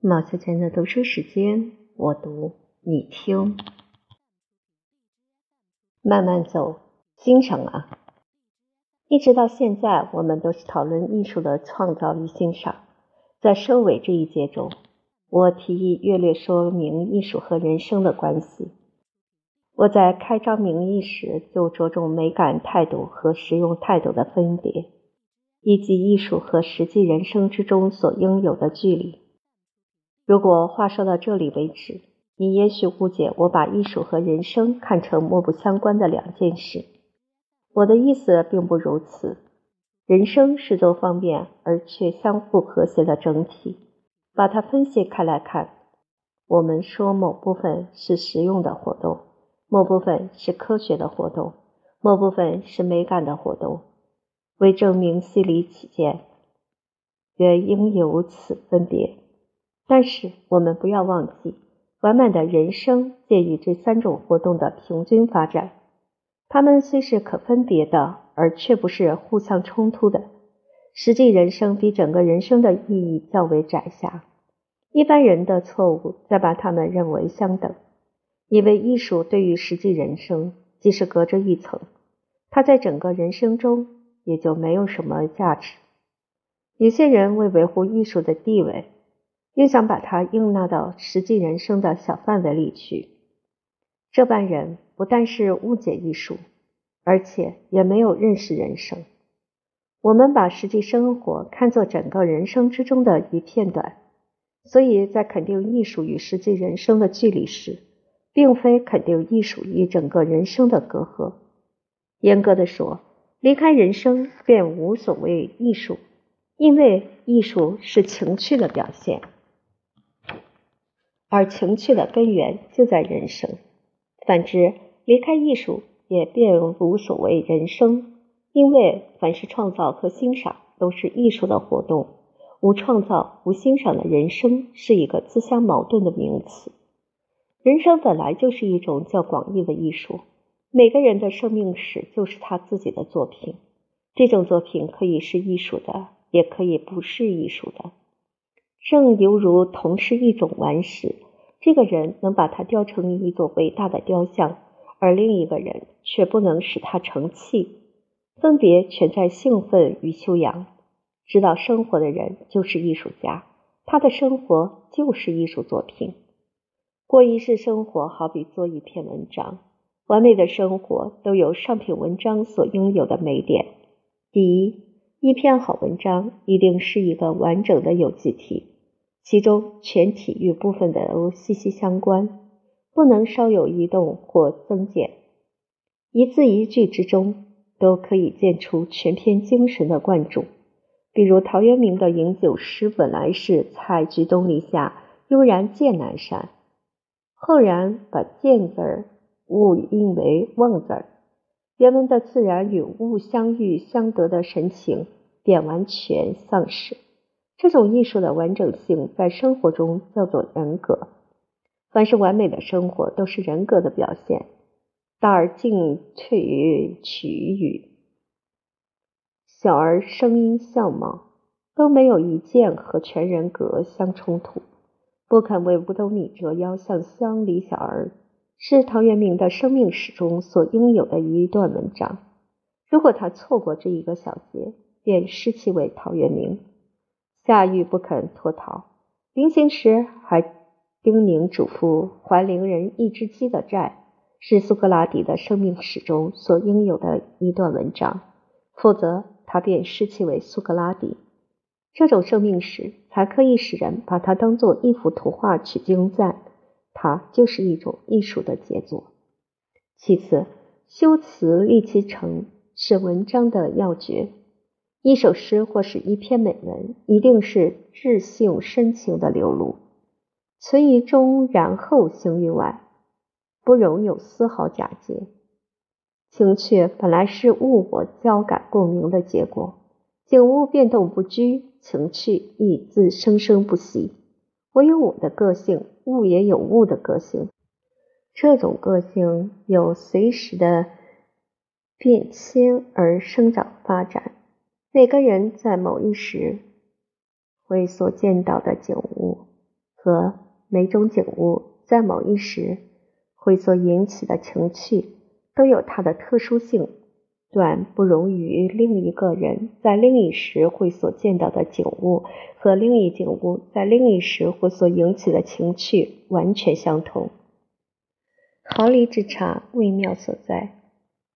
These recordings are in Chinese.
毛小娟的读书时间，我读你听。慢慢走，欣赏啊！一直到现在，我们都是讨论艺术的创造与欣赏。在收尾这一节中，我提议略略说明艺术和人生的关系。我在开张名义时就着重美感态度和实用态度的分别，以及艺术和实际人生之中所应有的距离。如果话说到这里为止，你也许误解我把艺术和人生看成莫不相关的两件事。我的意思并不如此。人生是多方面而却相互和谐的整体，把它分析开来看，我们说某部分是实用的活动。某部分是科学的活动，某部分是美感的活动。为证明细理起见，原应有此分别。但是我们不要忘记，完满的人生介于这三种活动的平均发展。它们虽是可分别的，而却不是互相冲突的。实际人生比整个人生的意义较为窄狭。一般人的错误在把它们认为相等。因为艺术对于实际人生即是隔着一层，它在整个人生中也就没有什么价值。有些人为维护艺术的地位，又想把它应纳到实际人生的小范围里去。这般人不但是误解艺术，而且也没有认识人生。我们把实际生活看作整个人生之中的一片段，所以在肯定艺术与实际人生的距离时。并非肯定艺术与整个人生的隔阂。严格的说，离开人生便无所谓艺术，因为艺术是情趣的表现，而情趣的根源就在人生。反之，离开艺术也便无所谓人生，因为凡是创造和欣赏都是艺术的活动。无创造、无欣赏的人生是一个自相矛盾的名词。人生本来就是一种较广义的艺术，每个人的生命史就是他自己的作品。这种作品可以是艺术的，也可以不是艺术的。正犹如同是一种顽石，这个人能把它雕成一座伟大的雕像，而另一个人却不能使它成器。分别全在兴奋与修养。知道生活的人就是艺术家，他的生活就是艺术作品。过一世生活，好比做一篇文章。完美的生活都有上品文章所拥有的美点。第一，一篇好文章一定是一个完整的有机体，其中全体与部分的都息息相关，不能稍有移动或增减。一字一句之中都可以见出全篇精神的贯注。比如陶渊明的饮酒诗本来是“采菊东篱下，悠然见南山”。后然把“见”字儿误音为“望”字儿，原文的自然与物相遇相得的神情便完全丧失。这种艺术的完整性在生活中叫做人格。凡是完美的生活都是人格的表现。大而进退于取予，小而声音相貌，都没有一件和全人格相冲突。不肯为五斗米折腰，向乡里小儿，是陶渊明的生命史中所应有的一段文章。如果他错过这一个小节，便失其为陶渊明。夏玉不肯脱逃，临行时还叮咛嘱咐还邻人一只鸡的债，是苏格拉底的生命史中所应有的一段文章。否则，他便失其为苏格拉底。这种生命史才可以使人把它当做一幅图画去精赞，它就是一种艺术的杰作。其次，修辞立其成是文章的要诀。一首诗或是一篇美文，一定是至性深情的流露，存于中，然后行于外，不容有丝毫假借。情趣本来是物我交感共鸣的结果。景物变动不居，情趣亦自生生不息。我有我的个性，物也有物的个性。这种个性有随时的变迁而生长发展。每个人在某一时会所见到的景物，和每种景物在某一时会所引起的情趣，都有它的特殊性。断不容于另一个人在另一时会所见到的景物和另一景物在另一时会所引起的情趣完全相同，毫厘之差，微妙所在。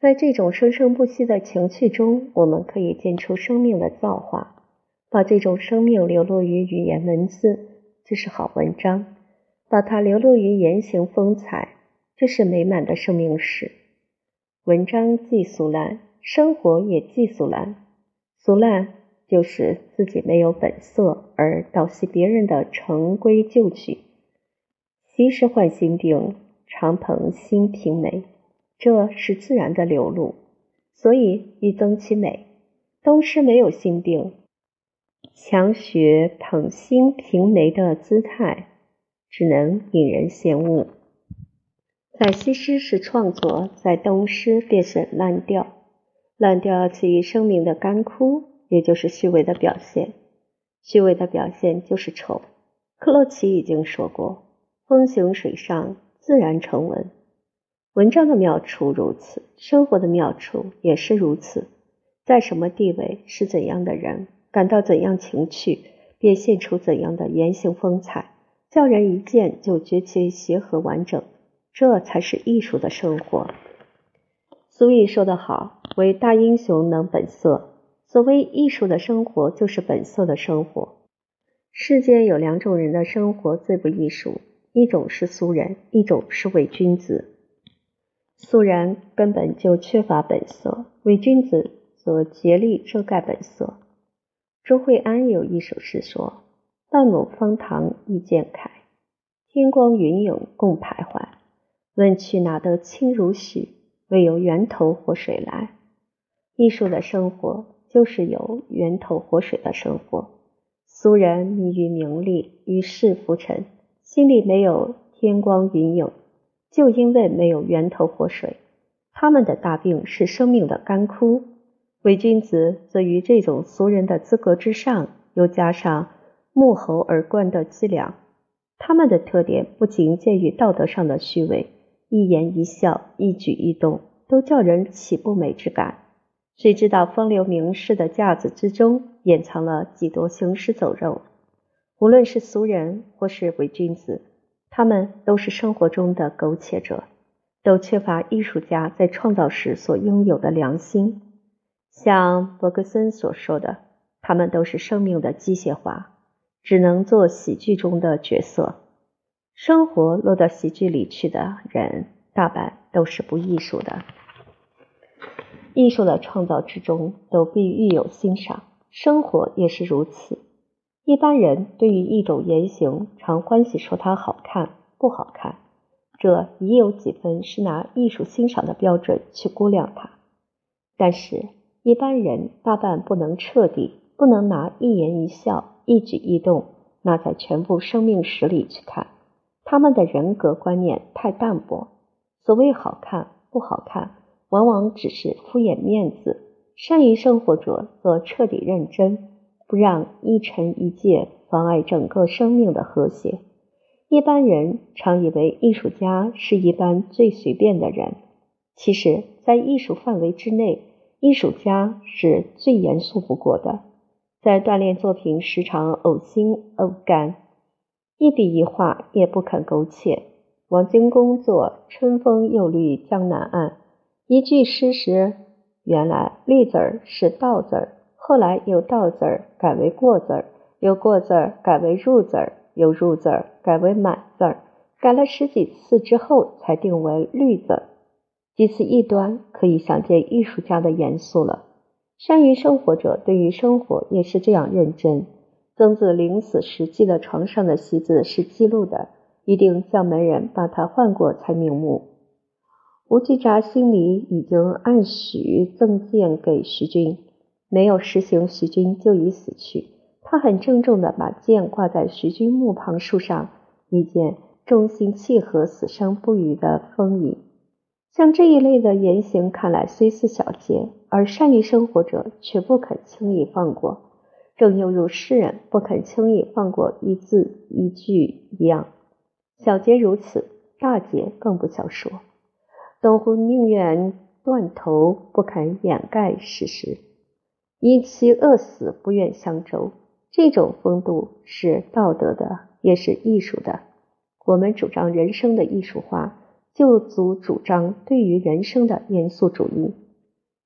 在这种生生不息的情趣中，我们可以见出生命的造化，把这种生命流露于语言文字，这是好文章；把它流露于言行风采，这是美满的生命史。文章既俗烂，生活也既俗烂。俗烂就是自己没有本色，而倒袭别人的成规旧矩。昔时换新病，常朋新平美，这是自然的流露，所以欲增其美。东施没有心病，强学捧心平眉的姿态，只能引人羡恶。在西施是创作，在东施便是滥调。滥调起于生命的干枯，也就是虚伪的表现。虚伪的表现就是丑。克洛奇已经说过：“风行水上，自然成文。”文章的妙处如此，生活的妙处也是如此。在什么地位，是怎样的人，感到怎样情趣，便现出怎样的言行风采，叫人一见就觉其协和完整。这才是艺术的生活。俗语说得好：“为大英雄能本色。”所谓艺术的生活，就是本色的生活。世间有两种人的生活最不艺术，一种是俗人，一种是伪君子。俗人根本就缺乏本色，伪君子则竭力遮盖本色。周惠安有一首诗说：“半亩方塘一鉴开，天光云影共徘徊。”问渠哪得清如许？唯有源头活水来。艺术的生活就是有源头活水的生活。俗人迷于名利，与世浮沉，心里没有天光云影，就因为没有源头活水。他们的大病是生命的干枯。伪君子则于这种俗人的资格之上，又加上沐猴而冠的伎俩。他们的特点不仅见于道德上的虚伪。一言一笑，一举一动，都叫人起不美之感。谁知道风流名士的架子之中，掩藏了几多行尸走肉？无论是俗人或是伪君子，他们都是生活中的苟且者，都缺乏艺术家在创造时所拥有的良心。像伯格森所说的，他们都是生命的机械化，只能做喜剧中的角色。生活落到喜剧里去的人，大半都是不艺术的。艺术的创造之中，都必欲有欣赏。生活也是如此。一般人对于一种言行，常欢喜说它好看、不好看，这已有几分是拿艺术欣赏的标准去估量它。但是，一般人大半不能彻底，不能拿一言一笑、一举一动，拿在全部生命史里去看。他们的人格观念太淡薄，所谓好看不好看，往往只是敷衍面子。善于生活者则彻底认真，不让一尘一界妨碍整个生命的和谐。一般人常以为艺术家是一般最随便的人，其实，在艺术范围之内，艺术家是最严肃不过的。在锻炼作品时，常呕心呕肝。一笔一画也不肯苟且。王经公作《春风又绿江南岸》，一句诗时，原来“绿”字儿是“倒”字儿，后来由“倒”字儿改为“过”字儿，由“过”字儿改为“入”字儿，由“入”字儿改为“满”字儿，改了十几次之后，才定为“绿”字。几此一端，可以想见艺术家的严肃了。善于生活者对于生活也是这样认真。曾子临死时记的床上的席子是记录的，一定叫门人把它换过才瞑目。吴季札心里已经暗许赠剑给徐君，没有实行，徐君就已死去。他很郑重地把剑挂在徐君墓旁树上，一件忠心契合死生不渝的风仪。像这一类的言行，看来虽似小节，而善于生活者却不肯轻易放过。正犹如诗人不肯轻易放过一字一句一样。小节如此，大节更不消说。东湖宁愿断头，不肯掩盖事实，因其饿死，不愿相周。这种风度是道德的，也是艺术的。我们主张人生的艺术化，就足主张对于人生的严肃主义。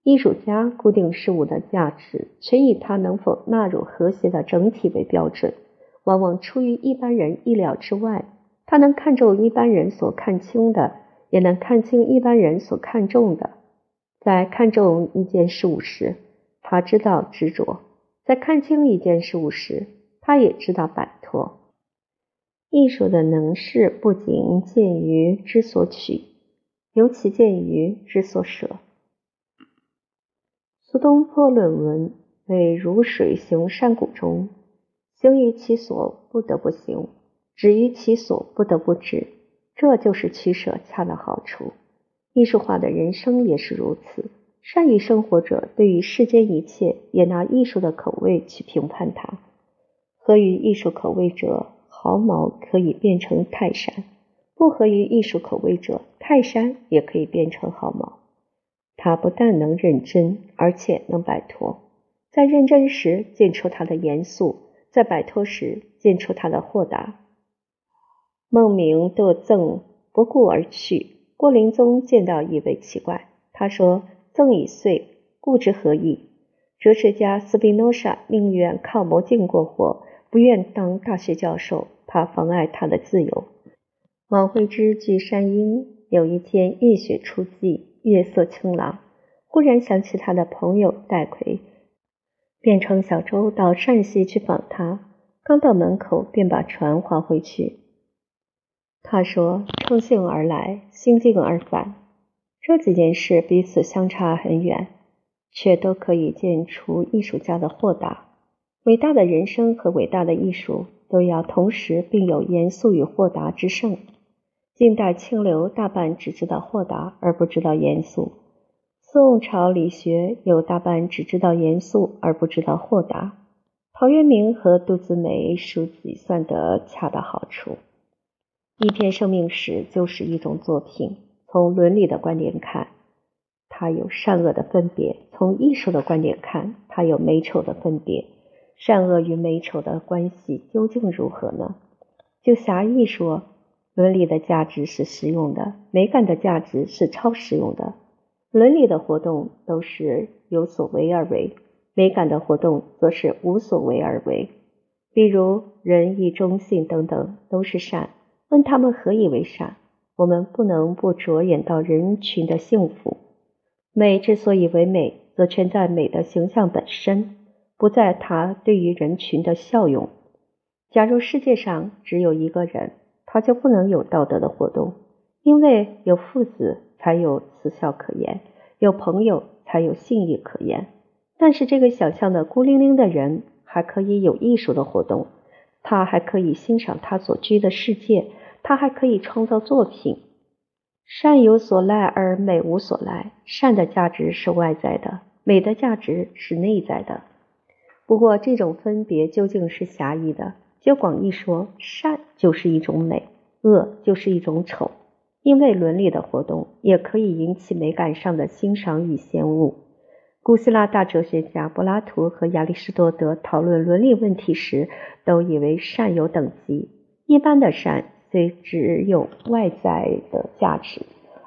艺术家固定事物的价值，全以他能否纳入和谐的整体为标准，往往出于一般人意料之外。他能看重一般人所看轻的，也能看清一般人所看重的。在看重一件事物时，他知道执着；在看清一件事物时，他也知道摆脱。艺术的能事不仅见于之所取，尤其见于之所舍。苏东坡论文为如水行山谷中，行于其所不得不行。止于其所，不得不止，这就是取舍恰到好处。艺术化的人生也是如此。善于生活者，对于世间一切，也拿艺术的口味去评判它。合于艺术口味者，毫毛可以变成泰山；不合于艺术口味者，泰山也可以变成毫毛。他不但能认真，而且能摆脱。在认真时见出他的严肃，在摆脱时见出他的豁达。孟明得赠，不顾而去。郭林宗见到以为奇怪，他说：“赠已碎，顾之何益？”哲学家斯宾诺莎宁愿靠魔镜过活，不愿当大学教授，怕妨碍他的自由。王徽之居山阴，有一天夜雪初霁，月色清朗，忽然想起他的朋友戴逵，便乘小舟到山西去访他。刚到门口，便把船划回去。他说：“乘兴而来，兴尽而返。这几件事彼此相差很远，却都可以见出艺术家的豁达。伟大的人生和伟大的艺术都要同时并有严肃与豁达之盛。近代清流大半只知道豁达而不知道严肃，宋朝理学有大半只知道严肃而不知道豁达。陶渊明和杜子美书籍算得恰到好处。”一篇生命史就是一种作品。从伦理的观点看，它有善恶的分别；从艺术的观点看，它有美丑的分别。善恶与美丑的关系究竟如何呢？就狭义说，伦理的价值是实用的，美感的价值是超实用的。伦理的活动都是有所为而为，美感的活动则是无所为而为。比如仁义忠信等等，都是善。问他们何以为善？我们不能不着眼到人群的幸福。美之所以为美，则全在美的形象本身，不在它对于人群的效用。假如世界上只有一个人，他就不能有道德的活动，因为有父子才有慈孝可言，有朋友才有信义可言。但是这个想象的孤零零的人，还可以有艺术的活动，他还可以欣赏他所居的世界。他还可以创造作品。善有所赖而美无所赖，善的价值是外在的，美的价值是内在的。不过这种分别究竟是狭义的。就广义说，善就是一种美，恶就是一种丑。因为伦理的活动也可以引起美感上的欣赏与嫌恶。古希腊大哲学家柏拉图和亚里士多德讨论伦理问题时，都以为善有等级，一般的善。虽只有外在的价值，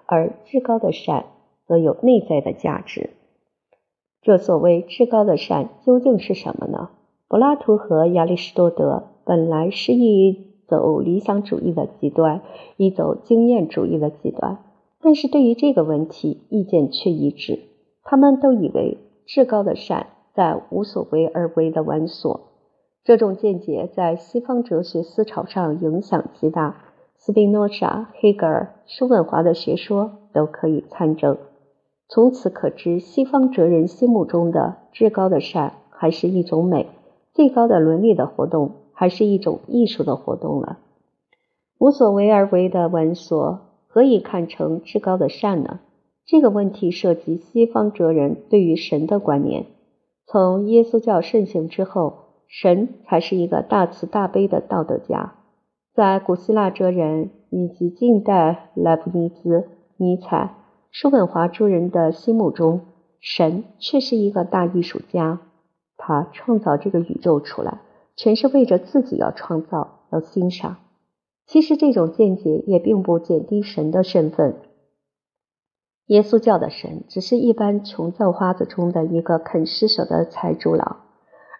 而至高的善则有内在的价值。这所谓至高的善究竟是什么呢？柏拉图和亚里士多德本来是一走理想主义的极端，一走经验主义的极端，但是对于这个问题意见却一致。他们都以为至高的善在无所为而为的玩所。这种见解在西方哲学思潮上影响极大，斯宾诺莎、黑格尔、叔本华的学说都可以参证。从此可知，西方哲人心目中的至高的善还是一种美，最高的伦理的活动还是一种艺术的活动了。无所为而为的玩所，何以看成至高的善呢？这个问题涉及西方哲人对于神的观念。从耶稣教盛行之后。神才是一个大慈大悲的道德家。在古希腊哲人以及近代莱布尼兹、尼采、叔本华诸人的心目中，神却是一个大艺术家。他创造这个宇宙出来，全是为着自己要创造、要欣赏。其实这种见解也并不减低神的身份。耶稣教的神只是一般穷叫花子中的一个肯施舍的财主佬，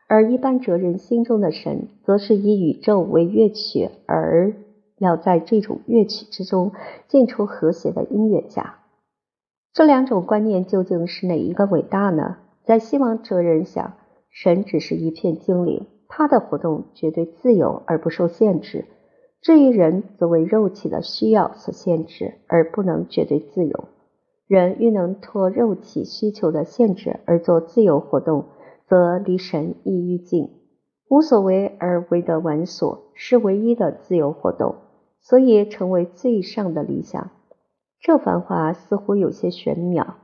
而一般哲人心中的神，则是以宇宙为乐曲，而要在这种乐曲之中建出和谐的音乐家。这两种观念究竟是哪一个伟大呢？在西方哲人想，神只是一片精灵，他的活动绝对自由而不受限制；至于人，则为肉体的需要所限制，而不能绝对自由。人欲能脱肉体需求的限制而做自由活动，则离神亦愈近。无所为而为的玩所是唯一的自由活动，所以成为最上的理想。这番话似乎有些玄妙，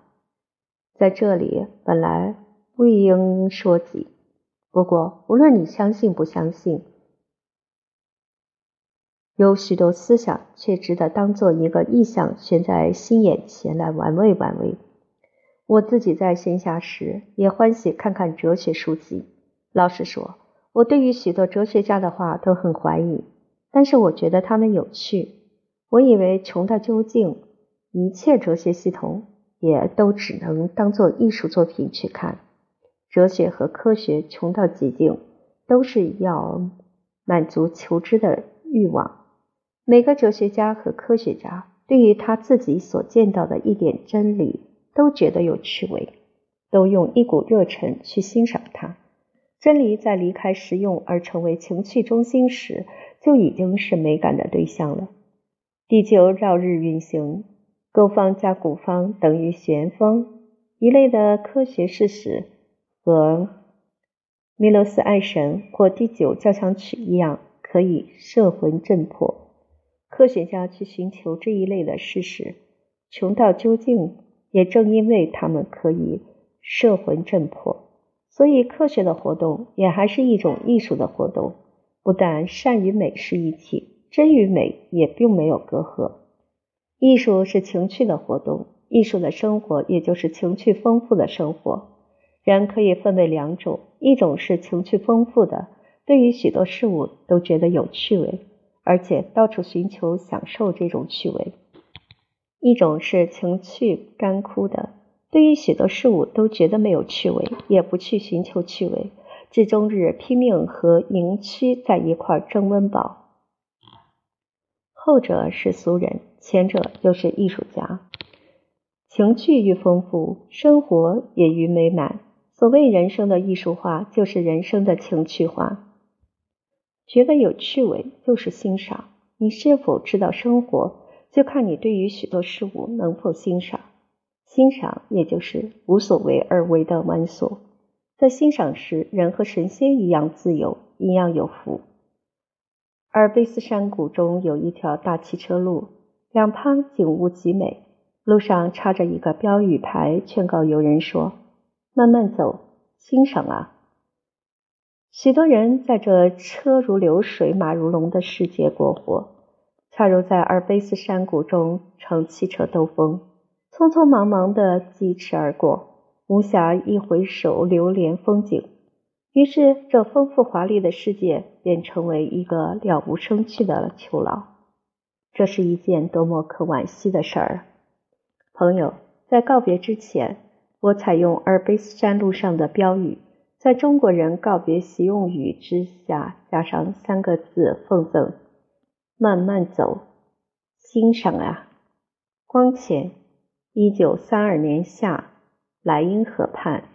在这里本来不应说及。不过，无论你相信不相信。有许多思想却值得当做一个意象悬在心眼前来玩味玩味。我自己在闲暇时也欢喜看看哲学书籍。老实说，我对于许多哲学家的话都很怀疑，但是我觉得他们有趣。我以为穷到究竟，一切哲学系统也都只能当做艺术作品去看。哲学和科学穷到极境，都是要满足求知的欲望。每个哲学家和科学家对于他自己所见到的一点真理，都觉得有趣味，都用一股热忱去欣赏它。真理在离开实用而成为情趣中心时，就已经是美感的对象了。地球绕日运行，勾方加古方等于旋风一类的科学事实，和米罗斯爱神或第九交响曲一样，可以摄魂震魄。科学家去寻求这一类的事实，穷到究竟，也正因为他们可以摄魂震魄，所以科学的活动也还是一种艺术的活动。不但善与美是一体，真与美也并没有隔阂。艺术是情趣的活动，艺术的生活也就是情趣丰富的生活。人可以分为两种：一种是情趣丰富的，对于许多事物都觉得有趣味。而且到处寻求享受这种趣味。一种是情趣干枯的，对于许多事物都觉得没有趣味，也不去寻求趣味，只终日拼命和营区在一块争温饱。后者是俗人，前者就是艺术家。情趣愈丰富，生活也愈美满。所谓人生的艺术化，就是人生的情趣化。觉得有趣味就是欣赏。你是否知道生活，就看你对于许多事物能否欣赏。欣赏也就是无所为而为的玩所。在欣赏时，人和神仙一样自由，一样有福。而卑斯山谷中有一条大汽车路，两旁景物极美，路上插着一个标语牌，劝告游人说：“慢慢走，欣赏啊。”许多人在这车如流水、马如龙的世界过活，恰如在阿尔卑斯山谷中乘汽车兜风，匆匆忙忙地疾驰而过，无暇一回首流连风景。于是，这丰富华丽的世界便成为一个了无生趣的囚牢。这是一件多么可惋惜的事儿！朋友，在告别之前，我采用阿尔卑斯山路上的标语。在中国人告别习用语之下，加上三个字奉赠：慢慢走，欣赏啊。光前，一九三二年夏，莱茵河畔。